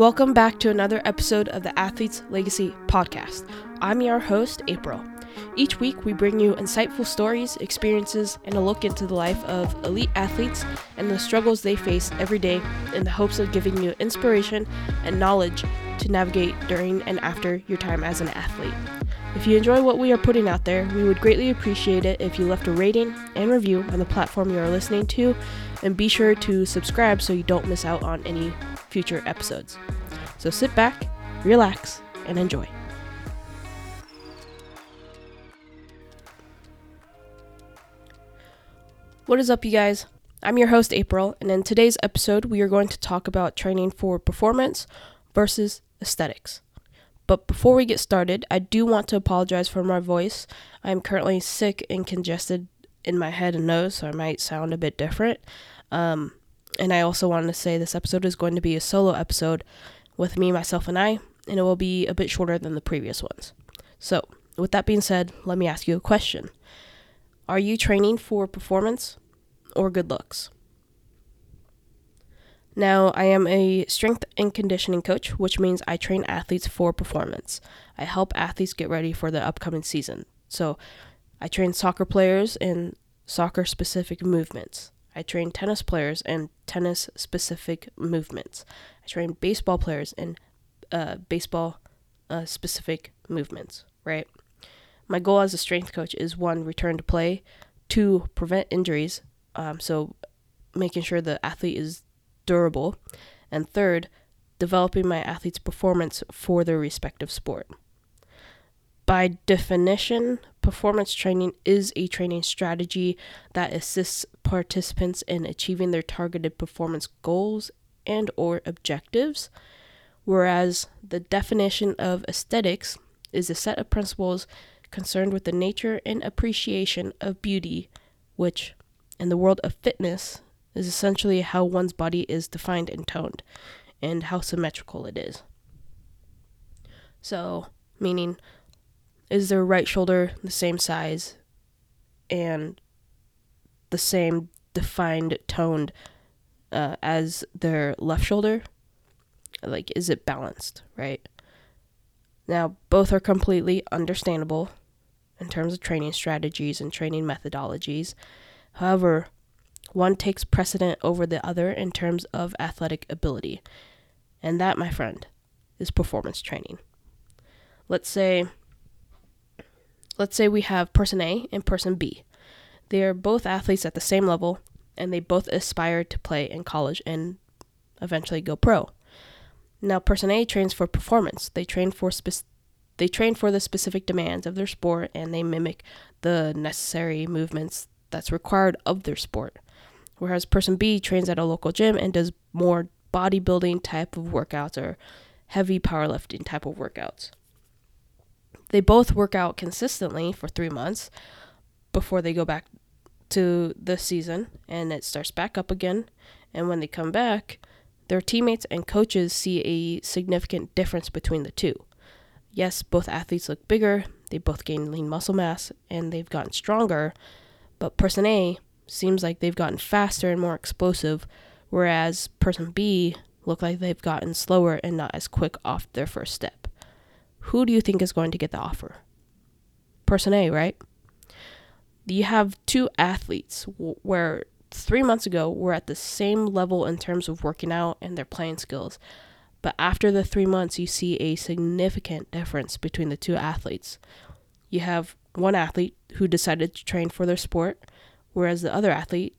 Welcome back to another episode of the Athletes Legacy Podcast. I'm your host, April. Each week, we bring you insightful stories, experiences, and a look into the life of elite athletes and the struggles they face every day in the hopes of giving you inspiration and knowledge to navigate during and after your time as an athlete. If you enjoy what we are putting out there, we would greatly appreciate it if you left a rating and review on the platform you are listening to, and be sure to subscribe so you don't miss out on any future episodes. So sit back, relax, and enjoy. What is up, you guys? I'm your host, April, and in today's episode, we are going to talk about training for performance versus aesthetics. But before we get started, I do want to apologize for my voice. I'm currently sick and congested in my head and nose, so I might sound a bit different. Um, and I also wanted to say this episode is going to be a solo episode with me, myself, and I, and it will be a bit shorter than the previous ones. So, with that being said, let me ask you a question Are you training for performance or good looks? Now, I am a strength and conditioning coach, which means I train athletes for performance. I help athletes get ready for the upcoming season. So, I train soccer players in soccer specific movements. I train tennis players in tennis specific movements. I train baseball players in uh, baseball uh, specific movements, right? My goal as a strength coach is one, return to play, two, prevent injuries, um, so making sure the athlete is durable, and third, developing my athlete's performance for their respective sport. By definition, performance training is a training strategy that assists participants in achieving their targeted performance goals and or objectives, whereas the definition of aesthetics is a set of principles concerned with the nature and appreciation of beauty, which in the world of fitness is essentially how one's body is defined and toned and how symmetrical it is. So, meaning is their right shoulder the same size and the same defined toned uh, as their left shoulder like is it balanced right? Now both are completely understandable in terms of training strategies and training methodologies. However one takes precedent over the other in terms of athletic ability. And that my friend is performance training. Let's say let's say we have person A and person B. They are both athletes at the same level and they both aspire to play in college and eventually go pro. Now person A trains for performance. They train for spe- they train for the specific demands of their sport and they mimic the necessary movements that's required of their sport. Whereas person B trains at a local gym and does more bodybuilding type of workouts or heavy powerlifting type of workouts. They both work out consistently for three months before they go back to the season and it starts back up again. And when they come back, their teammates and coaches see a significant difference between the two. Yes, both athletes look bigger, they both gain lean muscle mass, and they've gotten stronger, but person A seems like they've gotten faster and more explosive, whereas person B look like they've gotten slower and not as quick off their first step who do you think is going to get the offer? Person A, right? You have two athletes where three months ago were at the same level in terms of working out and their playing skills. But after the three months, you see a significant difference between the two athletes. You have one athlete who decided to train for their sport, whereas the other athlete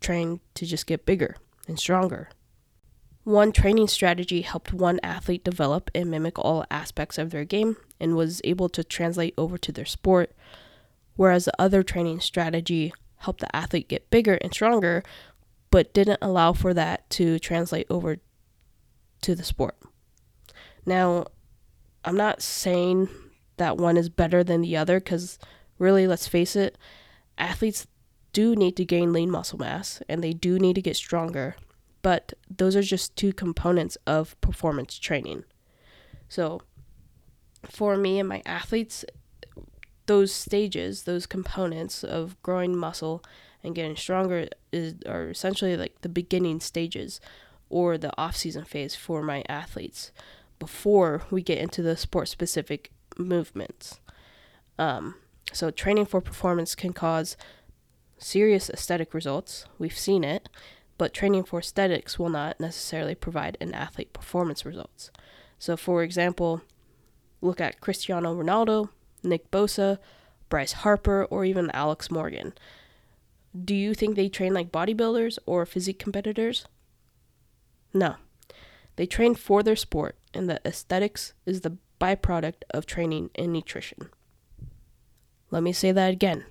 trained to just get bigger and stronger. One training strategy helped one athlete develop and mimic all aspects of their game and was able to translate over to their sport, whereas the other training strategy helped the athlete get bigger and stronger, but didn't allow for that to translate over to the sport. Now, I'm not saying that one is better than the other because really, let's face it, athletes do need to gain lean muscle mass and they do need to get stronger but those are just two components of performance training. So, for me and my athletes, those stages, those components of growing muscle and getting stronger is are essentially like the beginning stages or the off season phase for my athletes before we get into the sport specific movements. Um, so, training for performance can cause serious aesthetic results. We've seen it, but training for aesthetics will not necessarily provide an athlete performance results. So, for example, look at Cristiano Ronaldo, Nick Bosa, Bryce Harper, or even Alex Morgan. Do you think they train like bodybuilders or physique competitors? No. They train for their sport, and the aesthetics is the byproduct of training and nutrition. Let me say that again.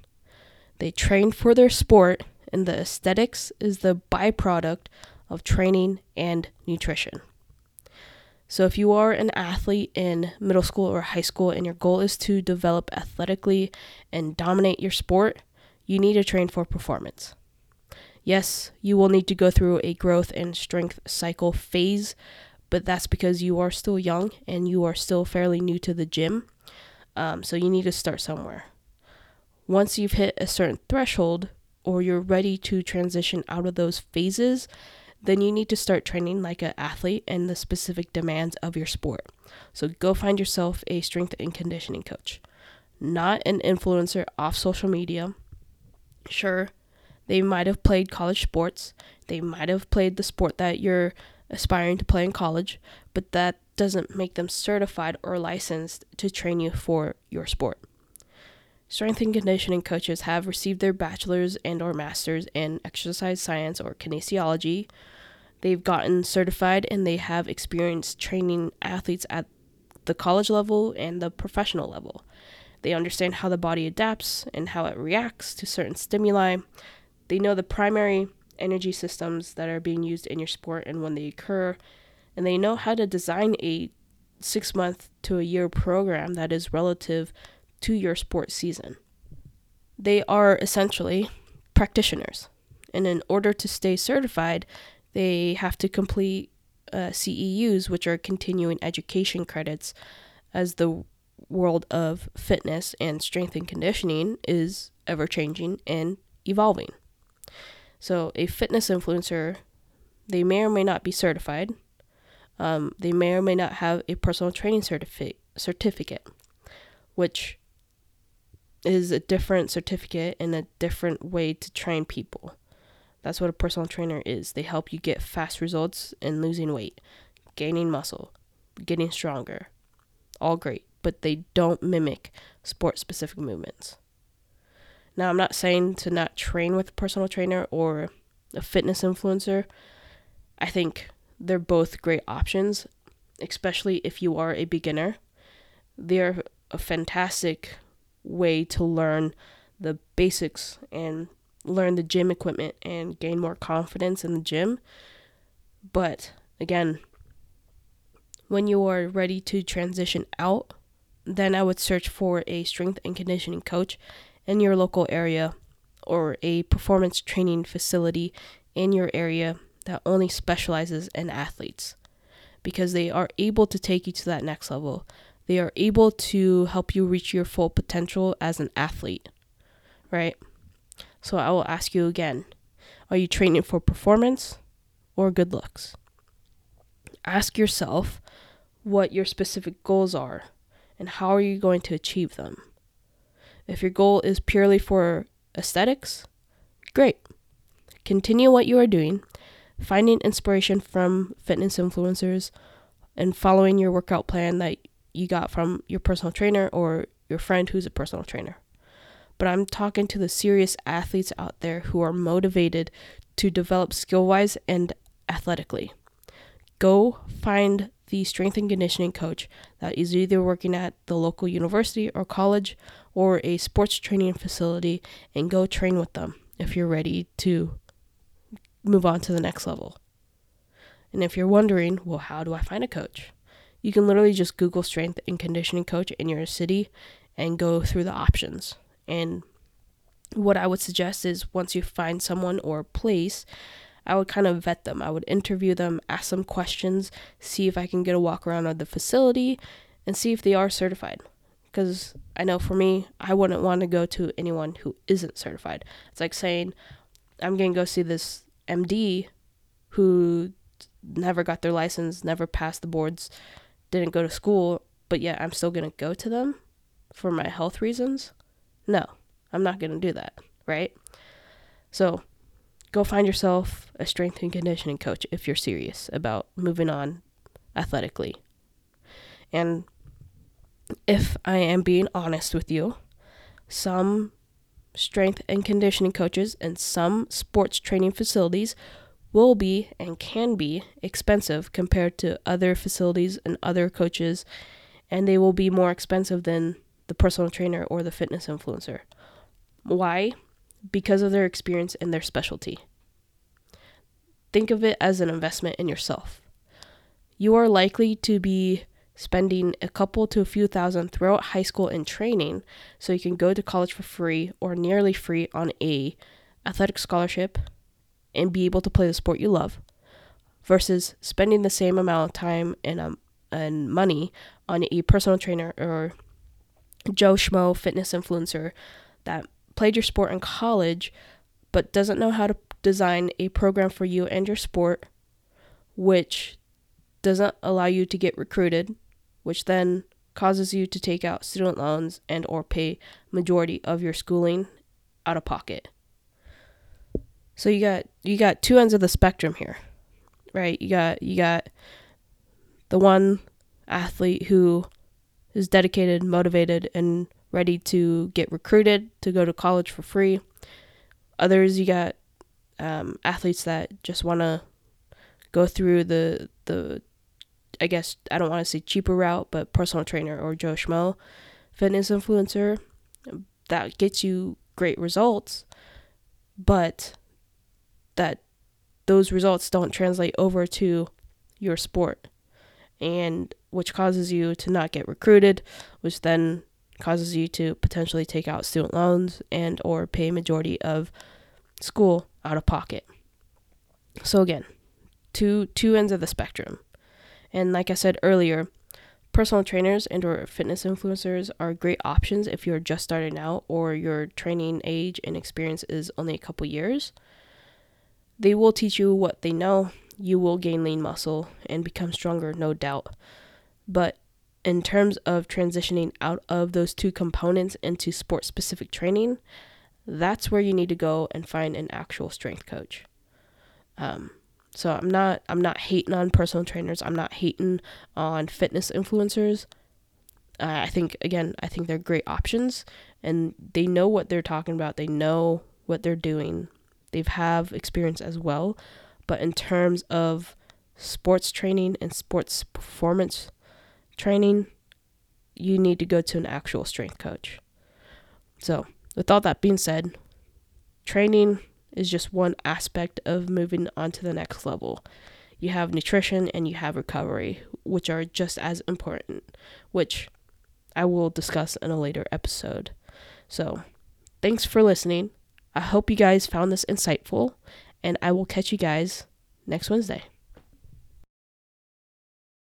They train for their sport, and the aesthetics is the byproduct of training and nutrition. So, if you are an athlete in middle school or high school and your goal is to develop athletically and dominate your sport, you need to train for performance. Yes, you will need to go through a growth and strength cycle phase, but that's because you are still young and you are still fairly new to the gym. Um, so, you need to start somewhere. Once you've hit a certain threshold or you're ready to transition out of those phases, then you need to start training like an athlete and the specific demands of your sport. So go find yourself a strength and conditioning coach, not an influencer off social media. Sure, they might have played college sports, they might have played the sport that you're aspiring to play in college, but that doesn't make them certified or licensed to train you for your sport. Strength and conditioning coaches have received their bachelor's and or master's in exercise science or kinesiology. They've gotten certified and they have experience training athletes at the college level and the professional level. They understand how the body adapts and how it reacts to certain stimuli. They know the primary energy systems that are being used in your sport and when they occur, and they know how to design a six month to a year program that is relative to your sports season. They are essentially practitioners, and in order to stay certified, they have to complete uh, CEUs, which are continuing education credits, as the world of fitness and strength and conditioning is ever changing and evolving. So, a fitness influencer, they may or may not be certified. Um, they may or may not have a personal training certifi- certificate, which is a different certificate and a different way to train people. That's what a personal trainer is. They help you get fast results in losing weight, gaining muscle, getting stronger. All great, but they don't mimic sport specific movements. Now, I'm not saying to not train with a personal trainer or a fitness influencer. I think they're both great options, especially if you are a beginner. They're a fantastic way to learn the basics and learn the gym equipment and gain more confidence in the gym. But again, when you are ready to transition out, then I would search for a strength and conditioning coach in your local area or a performance training facility in your area that only specializes in athletes because they are able to take you to that next level. They are able to help you reach your full potential as an athlete, right? So I will ask you again Are you training for performance or good looks? Ask yourself what your specific goals are and how are you going to achieve them. If your goal is purely for aesthetics, great. Continue what you are doing, finding inspiration from fitness influencers and following your workout plan that you got from your personal trainer or your friend who's a personal trainer. But I'm talking to the serious athletes out there who are motivated to develop skill wise and athletically. Go find the strength and conditioning coach that is either working at the local university or college or a sports training facility and go train with them if you're ready to move on to the next level. And if you're wondering, well, how do I find a coach? You can literally just Google strength and conditioning coach in your city and go through the options. And what I would suggest is once you find someone or place, I would kind of vet them. I would interview them, ask them questions, see if I can get a walk around of the facility, and see if they are certified. Because I know for me, I wouldn't want to go to anyone who isn't certified. It's like saying, I'm going to go see this MD who never got their license, never passed the boards, didn't go to school, but yet I'm still going to go to them for my health reasons? No, I'm not going to do that, right? So go find yourself a strength and conditioning coach if you're serious about moving on athletically. And if I am being honest with you, some strength and conditioning coaches and some sports training facilities will be and can be expensive compared to other facilities and other coaches, and they will be more expensive than the personal trainer or the fitness influencer. Why? Because of their experience and their specialty. Think of it as an investment in yourself. You are likely to be spending a couple to a few thousand throughout high school in training so you can go to college for free or nearly free on a athletic scholarship and be able to play the sport you love versus spending the same amount of time and um, and money on a personal trainer or Joe Schmo fitness influencer that played your sport in college but doesn't know how to design a program for you and your sport which doesn't allow you to get recruited which then causes you to take out student loans and or pay majority of your schooling out of pocket. So you got you got two ends of the spectrum here. Right? You got you got the one athlete who is dedicated, motivated and ready to get recruited to go to college for free. Others you got um, athletes that just want to go through the the I guess I don't want to say cheaper route, but personal trainer or Joe Schmo fitness influencer that gets you great results, but that those results don't translate over to your sport and which causes you to not get recruited, which then causes you to potentially take out student loans and or pay majority of school out of pocket. So again, two two ends of the spectrum. And like I said earlier, personal trainers and or fitness influencers are great options if you're just starting out or your training age and experience is only a couple years. They will teach you what they know. You will gain lean muscle and become stronger, no doubt. But in terms of transitioning out of those two components into sport specific training, that's where you need to go and find an actual strength coach. Um, so I'm not I'm not hating on personal trainers. I'm not hating on fitness influencers. Uh, I think again, I think they're great options and they know what they're talking about. They know what they're doing. They've have experience as well, but in terms of sports training and sports performance training, you need to go to an actual strength coach. So, with all that being said, training is just one aspect of moving on to the next level. You have nutrition and you have recovery, which are just as important, which I will discuss in a later episode. So, thanks for listening. I hope you guys found this insightful, and I will catch you guys next Wednesday.